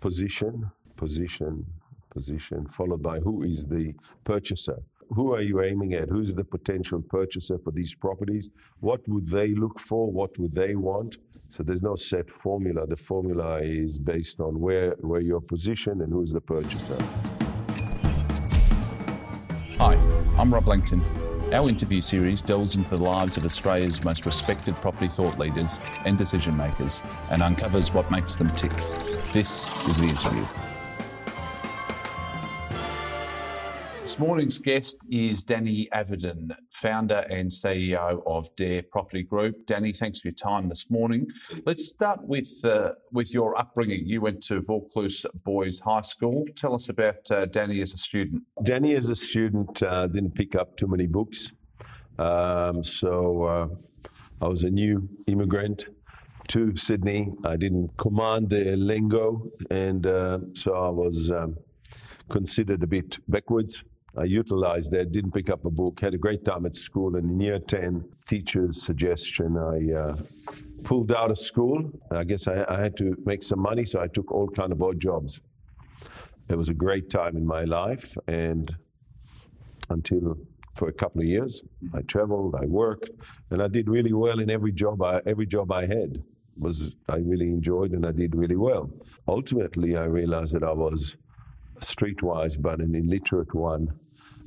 position, position, position, followed by who is the purchaser. Who are you aiming at? Who's the potential purchaser for these properties? What would they look for? What would they want? So there's no set formula. The formula is based on where, where you're positioned and who's the purchaser. Hi, I'm Rob Langton. Our interview series delves into the lives of Australia's most respected property thought leaders and decision makers and uncovers what makes them tick. This is the interview. This morning's guest is Danny Avidan, founder and CEO of Dare Property Group. Danny, thanks for your time this morning. Let's start with uh, with your upbringing. You went to Vaucluse Boys High School. Tell us about uh, Danny as a student. Danny, as a student, uh, didn't pick up too many books, um, so uh, I was a new immigrant to Sydney. I didn't command the lingo, and uh, so I was. Um, considered a bit backwards. I utilized that, didn't pick up a book, had a great time at school. And in year 10, teacher's suggestion, I uh, pulled out of school. I guess I, I, had to make some money, so I took all kind of odd jobs. It was a great time in my life, and until for a couple of years, I traveled, I worked, and I did really well in every job. I, every job I had was I really enjoyed, and I did really well. Ultimately, I realized that I was streetwise, but an illiterate one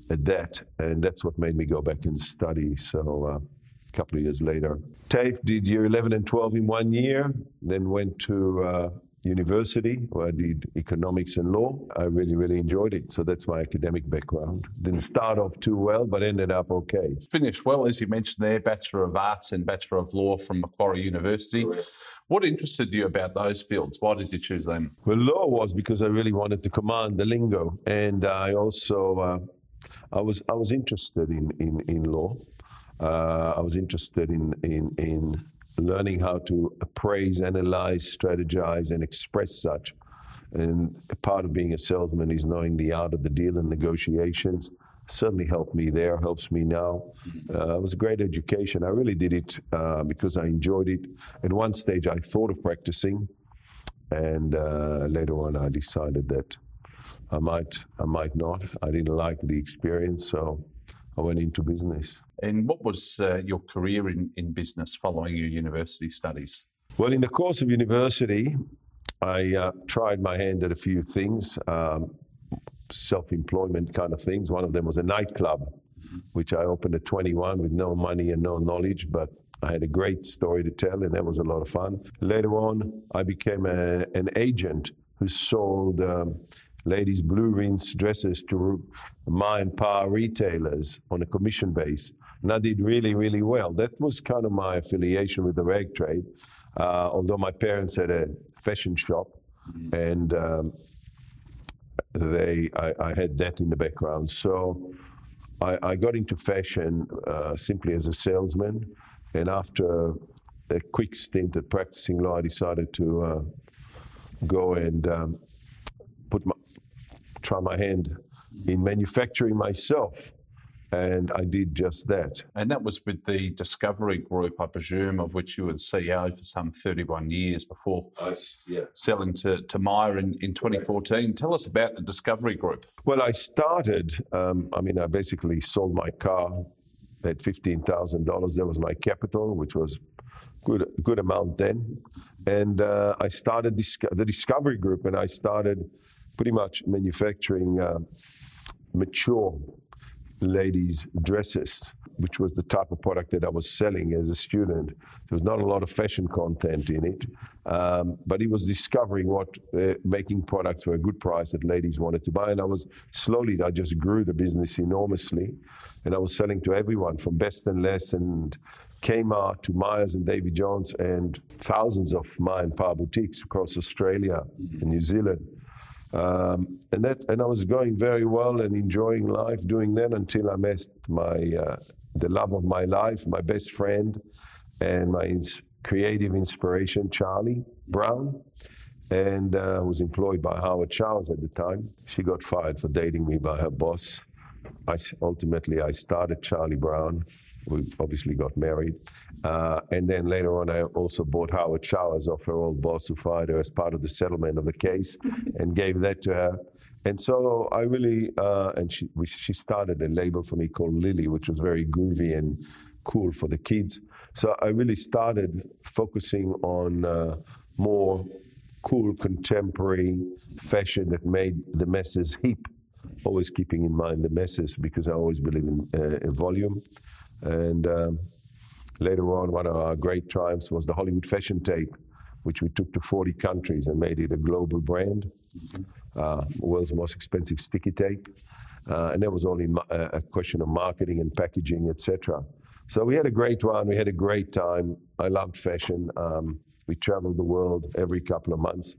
at that, and that's what made me go back and study. So uh, a couple of years later, TAFE did year 11 and 12 in one year, then went to uh, university where I did economics and law. I really, really enjoyed it. So that's my academic background. Didn't start off too well, but ended up okay. Finished well, as you mentioned there, Bachelor of Arts and Bachelor of Law from Macquarie University. What interested you about those fields? Why did you choose them? Well, law was because I really wanted to command the lingo, and I also uh, I was I was interested in in, in law. Uh, I was interested in in in learning how to appraise, analyze, strategize, and express such. And part of being a salesman is knowing the art of the deal and negotiations. Certainly helped me there, helps me now. Uh, it was a great education. I really did it uh, because I enjoyed it. At one stage, I thought of practicing, and uh, later on, I decided that I might, I might not. I didn't like the experience, so I went into business. And what was uh, your career in, in business following your university studies? Well, in the course of university, I uh, tried my hand at a few things, um, self employment kind of things. One of them was a nightclub, which I opened at 21 with no money and no knowledge, but I had a great story to tell, and that was a lot of fun. Later on, I became a, an agent who sold um, ladies' blue rinse dresses to ma power retailers on a commission base. And I did really, really well. That was kind of my affiliation with the rag trade, uh, although my parents had a fashion shop mm-hmm. and um, they, I, I, had that in the background. So I, I got into fashion uh, simply as a salesman. And after a quick stint at practicing law, I decided to uh, go and um, put my, try my hand in manufacturing myself. And I did just that. And that was with the Discovery Group, I presume, of which you were CEO for some 31 years before yeah. selling to, to Myer in, in 2014. Tell us about the Discovery Group. Well, I started, um, I mean, I basically sold my car at $15,000. That was my capital, which was good good amount then. And uh, I started the Discovery Group, and I started pretty much manufacturing uh, mature ladies' dresses, which was the type of product that I was selling as a student. There was not a lot of fashion content in it, um, but he was discovering what uh, making products for a good price that ladies wanted to buy. And I was slowly, I just grew the business enormously, and I was selling to everyone from Best and Less and Kmart to Myers and David Jones and thousands of and Pa boutiques across Australia and New Zealand. Um, and that, and I was going very well and enjoying life doing that until I met my uh, the love of my life, my best friend, and my ins- creative inspiration, Charlie Brown, and uh, was employed by Howard Showers at the time. She got fired for dating me by her boss. I ultimately I started Charlie Brown we obviously got married. Uh, and then later on, I also bought Howard Showers off her old boss who fired her as part of the settlement of the case and gave that to her. And so I really, uh, and she, we, she started a label for me called Lily, which was very groovy and cool for the kids. So I really started focusing on uh, more cool contemporary fashion that made the masses hip. Always keeping in mind the masses because I always believe in uh, volume. And um, later on, one of our great triumphs was the Hollywood Fashion Tape, which we took to 40 countries and made it a global brand. Uh, world's most expensive sticky tape. Uh, and that was only a question of marketing and packaging, etc. So we had a great run. We had a great time. I loved fashion. Um, we traveled the world every couple of months,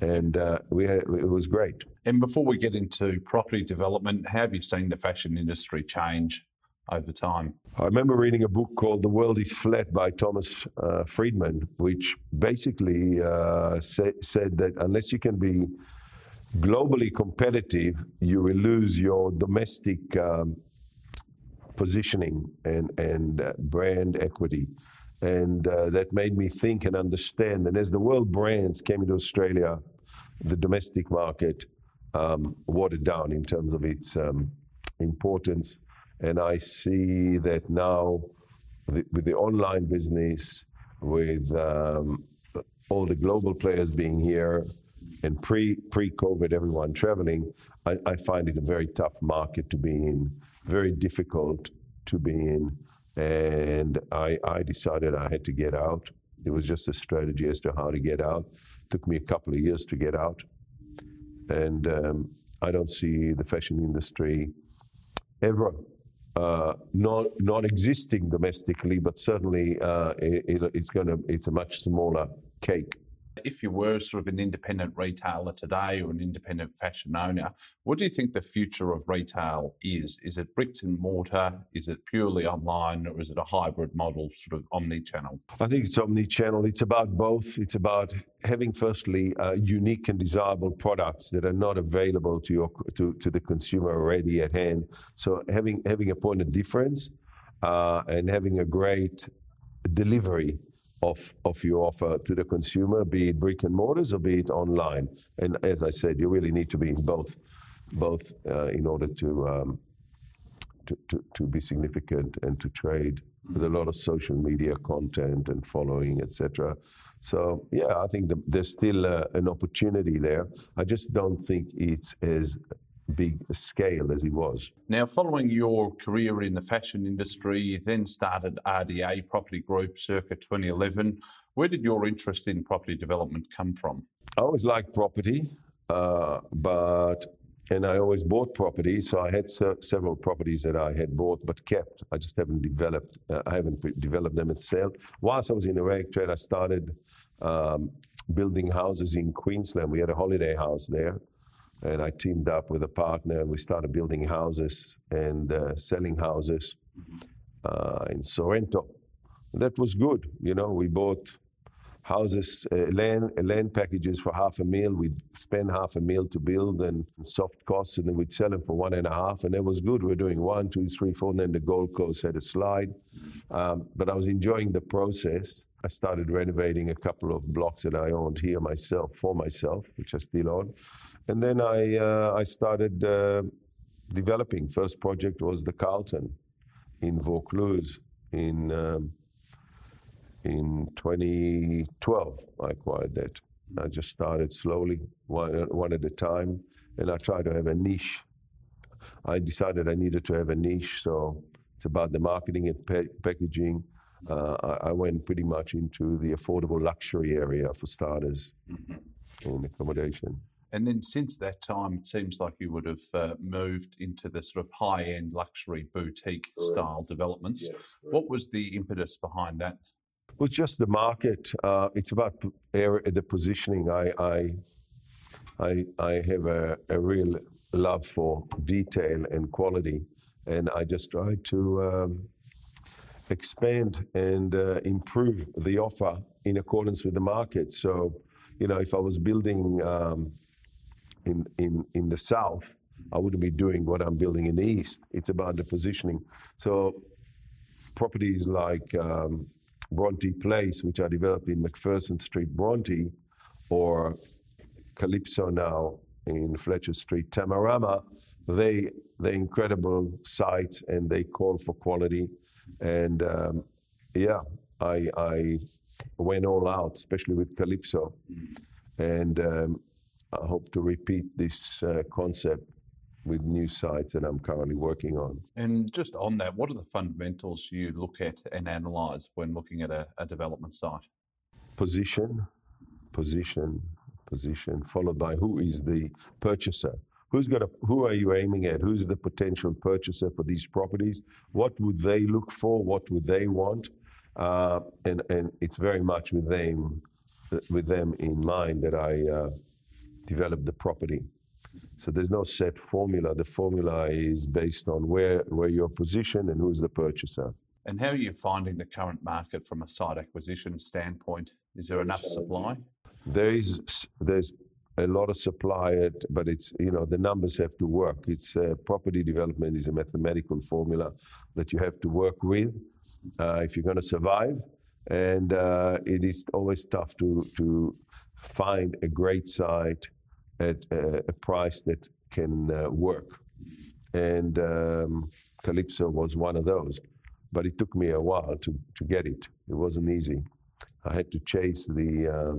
and uh, we had, it was great. And before we get into property development, how have you seen the fashion industry change over time? I remember reading a book called The World is Flat by Thomas uh, Friedman, which basically uh, said that unless you can be globally competitive, you will lose your domestic um, positioning and, and uh, brand equity. And uh, that made me think and understand. And as the world brands came into Australia, the domestic market um, watered down in terms of its um, importance. And I see that now the, with the online business, with um, all the global players being here, and pre pre COVID, everyone traveling, I, I, find it a very tough market to be in, very difficult to be in, and I, I decided I had to get out. It was just a strategy as to how to get out. It took me a couple of years to get out, and um, I don't see the fashion industry ever uh, not not existing domestically, but certainly uh, it, it's going to it's a much smaller cake. If you were sort of an independent retailer today or an independent fashion owner, what do you think the future of retail is? Is it bricks and mortar? Is it purely online or is it a hybrid model, sort of omni channel? I think it's omni channel. It's about both. It's about having, firstly, uh, unique and desirable products that are not available to, your, to, to the consumer already at hand. So having, having a point of difference uh, and having a great delivery of, of your offer to the consumer, be it brick and mortars or be it online. And as I said, you really need to be in both, both uh, in order to, um, to, to, to, be significant and to trade with a lot of social media content and following, etc. So yeah, I think the, there's still uh, an opportunity there. I just don't think it's as big scale as he was. Now, following your career in the fashion industry, you then started Dare Property Group circa 2011. Where did your interest in property development come from? I always liked property, uh, but and I always bought property. So I had se- several properties that I had bought but kept. I just haven't developed. Uh, I haven't developed them itself. Whilst I was in the rag trade, I started um, building houses in Queensland. We had a holiday house there and I teamed up with a partner. And we started building houses and uh, selling houses uh, in Sorrento. That was good. You know, we bought houses, uh, land, land packages for half a mil. We'd spend half a mil to build and soft costs, and then we'd sell them for one and a half. And that was good. We are doing one, two, three, four. And then the Gold Coast had a slide. Um, but I was enjoying the process. I started renovating a couple of blocks that I owned here myself for myself, which I still own. And then I, uh, I started uh, developing. First project was the Carlton in Vaucluse in, um, in 2012. I acquired that. I just started slowly, one, one at a time, and I tried to have a niche. I decided I needed to have a niche, so it's about the marketing and pa- packaging. Uh, I, I, went pretty much into the affordable luxury area for starters mm-hmm. in accommodation. And then since that time, it seems like you would have uh, moved into the sort of high end luxury boutique correct. style developments. Yes, what was the impetus behind that? It was just the market. Uh, it's about the positioning. I, I, I, I have a, a, real love for detail and quality, and I just try to um, expand and uh, improve the offer in accordance with the market. So, you know, if I was building um, in, in, in the south, I wouldn't be doing what I'm building in the east. It's about the positioning. So properties like um, Bronte Place, which are developed in McPherson Street, Bronte, or Calypso now in Fletcher Street, Tamarama, they they're incredible sites and they call for quality. And um, yeah, I I went all out, especially with Calypso, and um, I hope to repeat this uh, concept with new sites that I'm currently working on. And just on that, what are the fundamentals you look at and analyse when looking at a, a development site? Position, position, position, followed by who is the purchaser. Who's going to, who are you aiming at? Who's the potential purchaser for these properties? What would they look for? What would they want? Uh, and, and it's very much with them, with them in mind that I uh, developed the property. So there's no set formula. The formula is based on where, where you're positioned and who's the purchaser. And how are you finding the current market from a site acquisition standpoint? Is there enough supply? There is there's a lot of supply, but it's you know the numbers have to work. It's uh, property development is a mathematical formula that you have to work with uh, if you're going to survive, and uh, it is always tough to to find a great site at a, a price that can uh, work. And um, Calypso was one of those, but it took me a while to to get it. It wasn't easy. I had to chase the uh,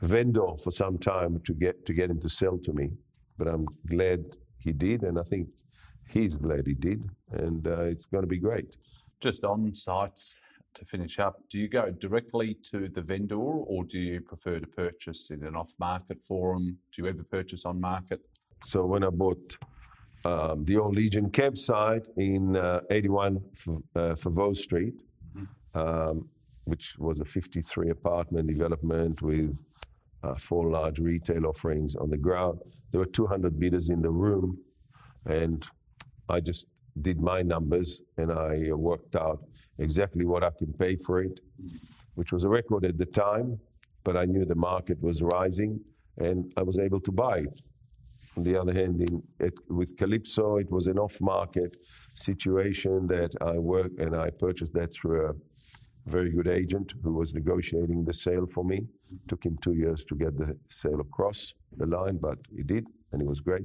vendor for some time to get to get him to sell to me. But I'm glad he did, and I think he's glad he did, and uh, it's going to be great. Just on sites to finish up, do you go directly to the vendor, or do you prefer to purchase in an off-market forum? Do you ever purchase on market? So when I bought um, the old Legion Cabs site in uh, 81 uh, Foveaux Street, mm-hmm. um, which was a 53 apartment development with uh, four large retail offerings on the ground. There were 200 bidders in the room, and I just did my numbers and I uh, worked out exactly what I can pay for it, which was a record at the time, but I knew the market was rising and I was able to buy it. On the other hand, in, it, with Calypso, it was an off market situation that I worked and I purchased that through a very good agent who was negotiating the sale for me. Took him two years to get the sale across the line, but he did, and it was great.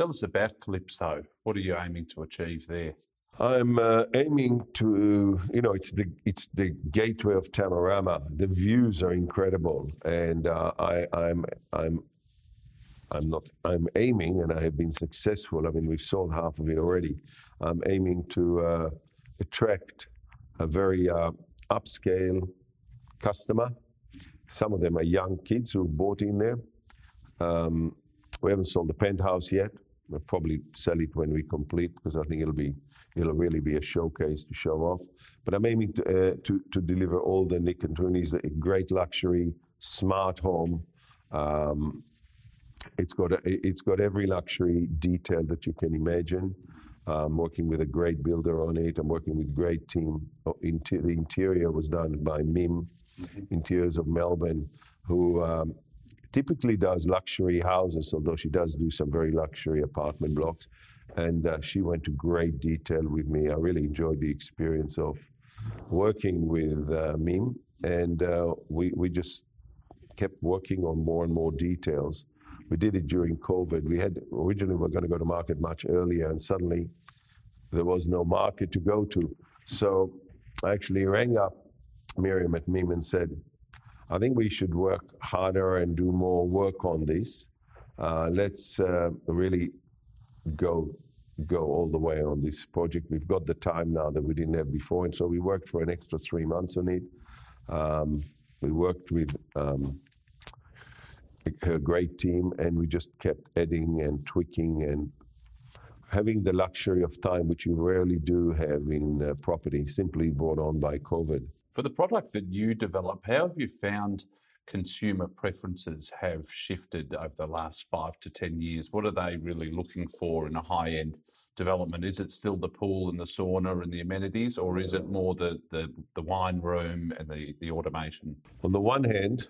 Tell us about Calypso. What are you aiming to achieve there? I'm uh, aiming to, you know, it's the it's the gateway of Tamarama. The views are incredible, and uh, I, I'm I'm I'm not I'm aiming, and I have been successful. I mean, we've sold half of it already. I'm aiming to uh, attract a very uh, upscale customer. Some of them are young kids who bought in there. Um, we haven't sold the penthouse yet. We'll probably sell it when we complete because I think it'll be it'll really be a showcase to show off. But I'm aiming to uh, to, to deliver all the Nick and Tony's, a great luxury, smart home. Um, it's got a, it's got every luxury detail that you can imagine. I'm working with a great builder on it. I'm working with great team. Oh, the interior was done by MIM, mm-hmm. Interiors of Melbourne, who um, typically does luxury houses, although she does do some very luxury apartment blocks. And uh, she went to great detail with me. I really enjoyed the experience of working with uh, MIM. And uh, we, we just kept working on more and more details. We did it during COVID. We had originally we were going to go to market much earlier, and suddenly there was no market to go to. So I actually rang up Miriam at MIM and said, I think we should work harder and do more work on this. Uh, let's uh, really go go all the way on this project. We've got the time now that we didn't have before, and so we worked for an extra three months on it. Um, we worked with um, her great team, and we just kept adding and tweaking and having the luxury of time, which you rarely do have in uh, property, simply brought on by COVID. For the product that you develop, how have you found consumer preferences have shifted over the last five to 10 years? What are they really looking for in a high end development? Is it still the pool and the sauna and the amenities, or is it more the, the, the wine room and the, the automation? On the one hand,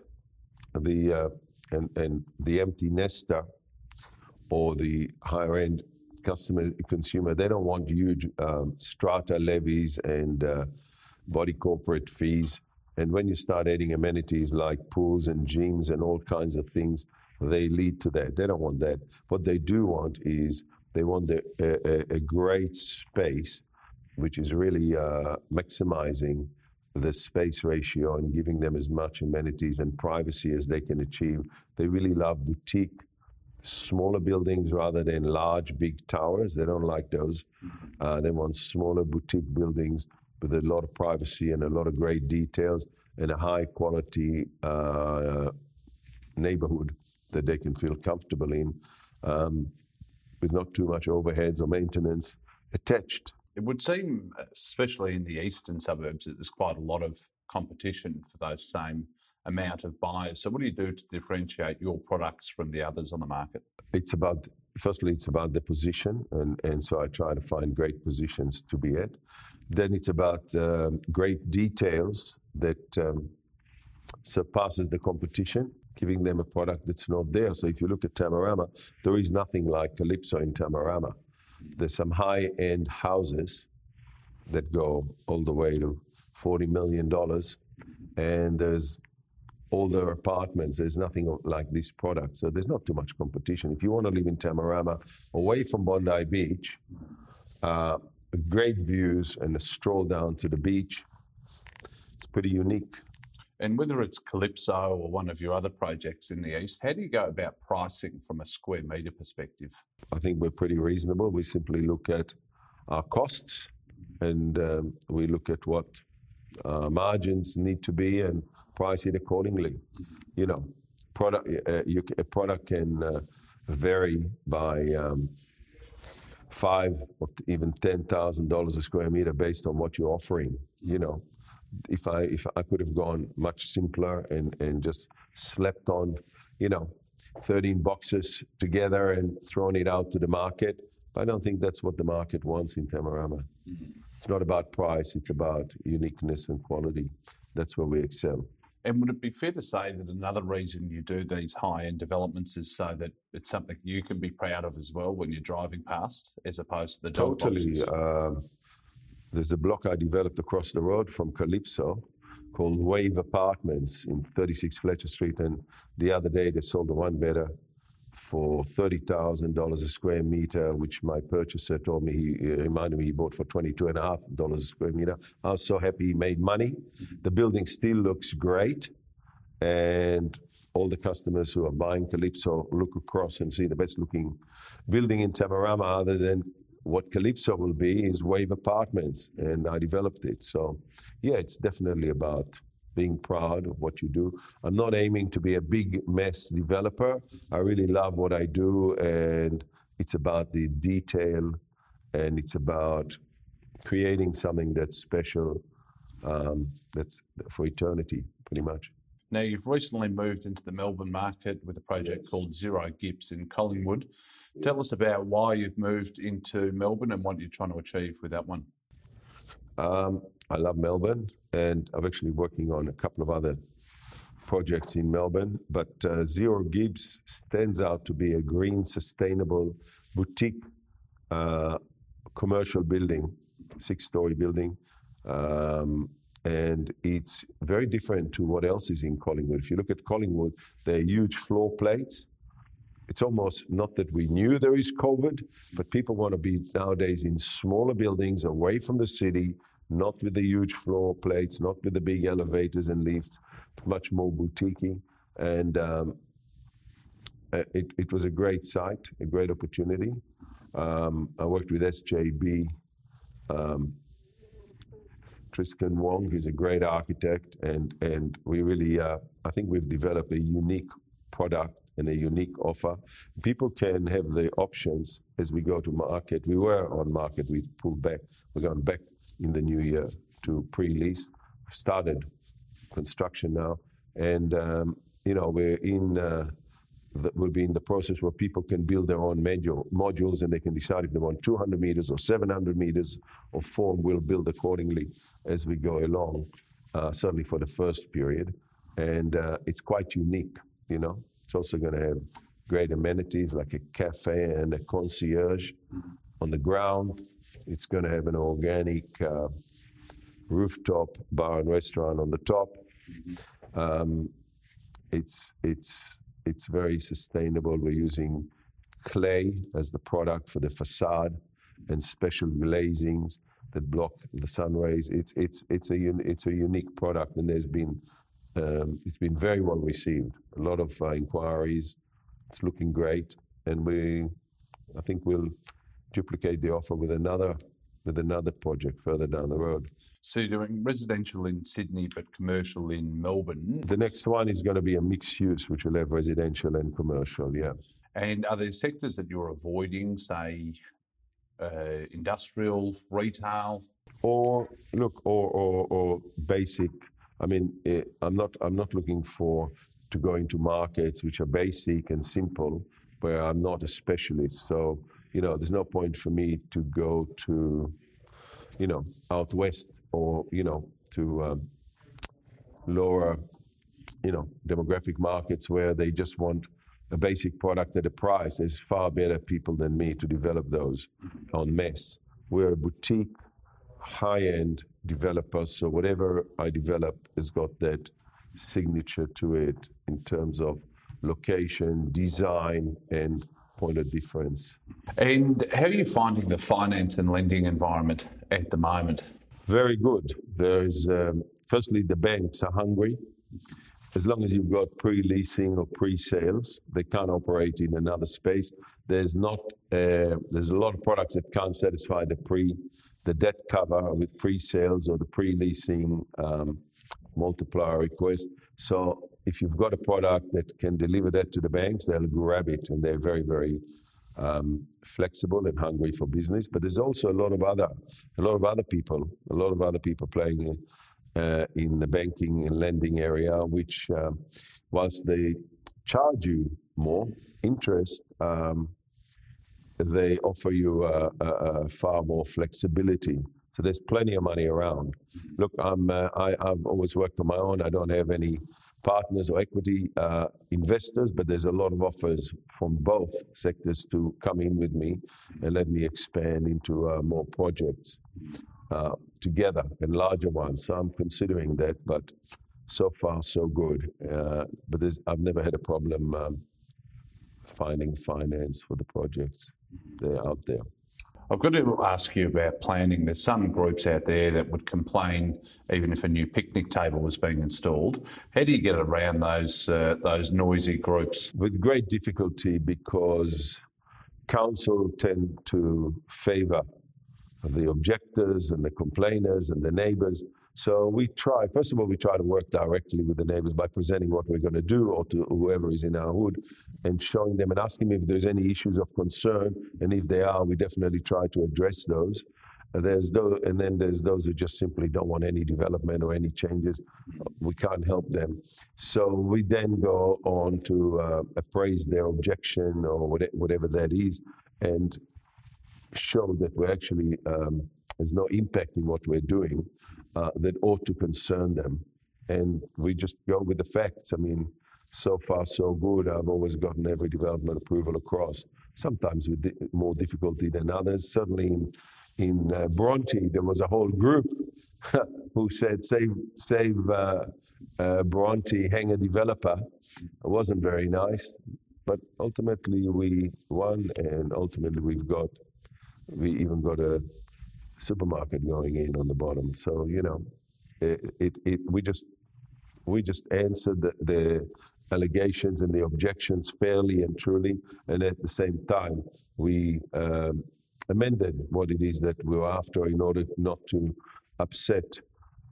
the uh, and, and the empty nester or the higher end customer consumer, they don't want huge um, strata levies and uh, body corporate fees. And when you start adding amenities like pools and gyms and all kinds of things, they lead to that. They don't want that. What they do want is they want the, a, a, great space, which is really uh, maximizing the space ratio and giving them as much amenities and privacy as they can achieve. They really love boutique, smaller buildings rather than large, big towers. They don't like those. Mm-hmm. Uh, they want smaller boutique buildings with a lot of privacy and a lot of great details and a high quality uh, neighborhood that they can feel comfortable in um, with not too much overheads or maintenance attached. It would seem, especially in the eastern suburbs, that there's quite a lot of competition for those same amount of buyers. So, what do you do to differentiate your products from the others on the market? It's about, firstly, it's about the position, and, and so I try to find great positions to be at. Then it's about um, great details that um, surpasses the competition giving them a product that's not there. So if you look at Tamarama, there is nothing like Calypso in Tamarama. There's some high-end houses that go all the way to $40 million, and there's older apartments. There's nothing like this product. So there's not too much competition. If you want to live in Tamarama, away from Bondi Beach, uh, great views and a stroll down to the beach, it's pretty unique. And whether it's Calypso or one of your other projects in the East, how do you go about pricing from a square metre perspective? I think we're pretty reasonable. We simply look at our costs and um, we look at what uh, margins need to be and price it accordingly. You know, product uh, you, a product can uh, vary by um, five or even ten thousand dollars a square meter based on what you're offering. You know, if I if I could have gone much simpler and and just slept on, you know, 13 boxes together and thrown it out to the market. But I don't think that's what the market wants in Tamarama. Mm-hmm. It's not about price; it's about uniqueness and quality. That's where we excel. And would it be fair to say that another reason you do these high end developments is so that it's something you can be proud of as well when you're driving past, as opposed to the totally. Um, there's a block I developed across the road from Calypso called Wave Apartments in 36 Fletcher Street. And the other day they sold the one better for $30,000 a square meter, which my purchaser told me, he reminded me he bought for $22.5 a square meter. I was so happy he made money. Mm-hmm. The building still looks great. And all the customers who are buying Calypso look across and see the best looking building in Tamarama other than what Calypso will be is Wave Apartments, and I developed it. So, yeah, it's definitely about being proud of what you do. I'm not aiming to be a big mess developer. I really love what I do, and it's about the detail, and it's about creating something that's special, um, that's for eternity, pretty much. Now, you've recently moved into the Melbourne market with a project yes. called Zero Gipps in Collingwood. Tell us about why you've moved into Melbourne and what you're trying to achieve with that one. Um, I love Melbourne, and I'm actually working on a couple of other projects in Melbourne. But uh, Zero Gipps stands out to be a green, sustainable boutique uh, commercial building, six-story building. Um, and it's very different to what else is in Collingwood. If you look at Collingwood, they're huge floor plates. It's almost not that we knew there is COVID, but people want to be nowadays in smaller buildings away from the city, not with the huge floor plates, not with the big elevators and lifts, much more boutique. And um, uh, it, it was a great site, a great opportunity. Um, I worked with SJB. Um, Tristan Wong, he's a great architect, and and we really, uh, I think we've developed a unique product and a unique offer. People can have the options as we go to market. We were on market, we pulled back. We're going back in the new year to pre-lease. Started construction now, and um, you know we're in. Uh, that will be in the process where people can build their own module, modules and they can decide if they want 200 meters or 700 meters of form. We'll build accordingly as we go along, uh, certainly for the first period. And uh, it's quite unique, you know. It's also going to have great amenities like a cafe and a concierge on the ground. It's going to have an organic uh, rooftop bar and restaurant on the top. Um, it's it's it's very sustainable. We're using clay as the product for the facade and special glazings that block the sun rays. It's it's it's a it's a unique product, and there's been um, it's been very well received. A lot of uh, inquiries. It's looking great, and we I think we'll duplicate the offer with another with another project further down the road. So you're doing residential in Sydney, but commercial in Melbourne. The next one is going to be a mixed use, which will have residential and commercial. Yeah. And are there sectors that you're avoiding, say, uh, industrial, retail? Or look, or, or, or basic. I mean, eh, I'm not. I'm not looking for to go into markets which are basic and simple, where I'm not a specialist. So you know, there's no point for me to go to, you know, out west or you know to um, lower, you know, demographic markets where they just want a basic product at a price. There's far better people than me to develop those on mess. We're a boutique, high-end developer, so whatever I develop has got that signature to it in terms of location, design, and point of difference. And how are you finding the finance and lending environment at the moment? Very good. There's um, firstly the banks are hungry. As long as you've got pre-leasing or pre-sales, they can't operate in another space. There's not. Uh, there's a lot of products that can't satisfy the pre, the debt cover with pre-sales or the pre-leasing um, multiplier request. So if you've got a product that can deliver that to the banks, they'll grab it, and they're very, very um, flexible and hungry for business. But there's also a lot of other, a lot of other people, a lot of other people playing uh, in the banking and lending area, which, um, whilst they charge you more interest, um, they offer you a, a far more flexibility. So there's plenty of money around. Look, I'm, uh, I, have always worked on my own. I don't have any partners or equity uh, investors, but there's a lot of offers from both sectors to come in with me and let me expand into uh, more projects uh, together and larger ones. So I'm considering that, but so far so good. Uh, but I've never had a problem um, finding finance for the projects. They're out there. I've got to ask you about planning. There's some groups out there that would complain even if a new picnic table was being installed. How do you get around those uh, those noisy groups? With great difficulty because council tend to favour the objectors and the complainers and the neighbours. So we try, first of all, we try to work directly with the neighbors by presenting what we're going to do or to whoever is in our hood and showing them and asking them if there's any issues of concern. And if they are, we definitely try to address those. Uh, there's those, and then there's those who just simply don't want any development or any changes. We can't help them. So we then go on to uh, appraise their objection or whatever that is and show that we're actually um, there's no impact in what we're doing uh, that ought to concern them. And we just go with the facts. I mean, so far so good. I've always gotten every development approval across, sometimes with di- more difficulty than others. Certainly in, in uh, Bronte, there was a whole group who said, save, save uh, uh, Bronte, hang a developer. It wasn't very nice. But ultimately, we won, and ultimately, we've got, we even got a supermarket going in on the bottom. So you know, it, it, it we just we just answered the, the, allegations and the objections fairly and truly, and at the same time we um, amended what it is that we were after in order not to upset.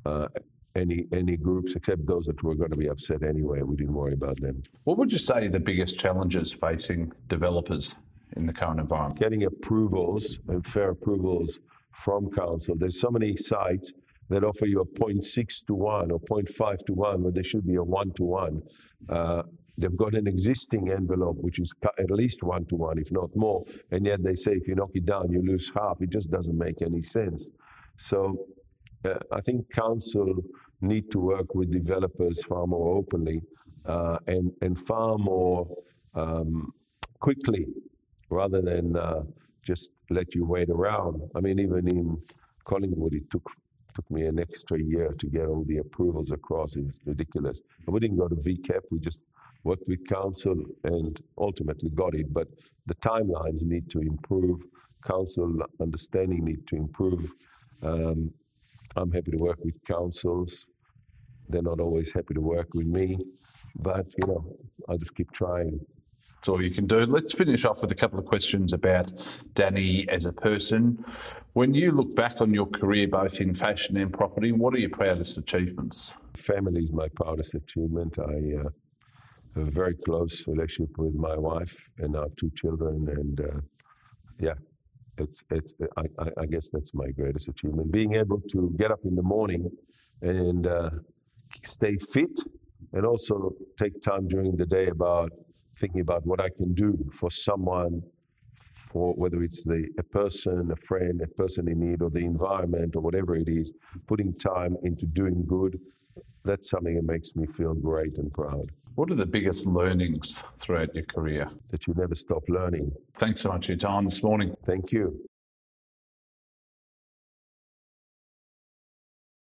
Uh, any any groups except those that were going to be upset anyway. We didn't worry about them. What would you say the biggest challenges facing developers in the current environment? Getting approvals and fair approvals from council. There's so many sites that offer you a 0.6 to 1 or 0.5 to 1 where there should be a 1 to 1. Uh, they've got an existing envelope which is at least 1 to 1, if not more, and yet they say if you knock it down, you lose half. It just doesn't make any sense. So uh, I think council need to work with developers far more openly uh, and, and far more um, quickly rather than uh, just let you wait around. I mean, even in Collingwood, it took took me an extra year to get all the approvals across. It's ridiculous. We didn't go to VCAT. We just worked with council and ultimately got it. But the timelines need to improve. Council understanding need to improve. Um, I'm happy to work with councils. They're not always happy to work with me, but you know, I'll just keep trying. That's all you can do. Let's finish off with a couple of questions about Danny as a person. When you look back on your career, both in fashion and property, what are your proudest achievements? Family is my proudest achievement. I uh, have a very close relationship with my wife and our two children, and uh, yeah, it's it's. I, I, guess that's my greatest achievement. Being able to get up in the morning and uh, stay fit, and also take time during the day about thinking about what I can do for someone, for whether it's the a person, a friend, a person in need, or the environment, or whatever it is, putting time into doing good. That's something that makes me feel great and proud. What are the biggest learnings throughout your career? That you never stop learning. Thanks so much for your time this morning. Thank you.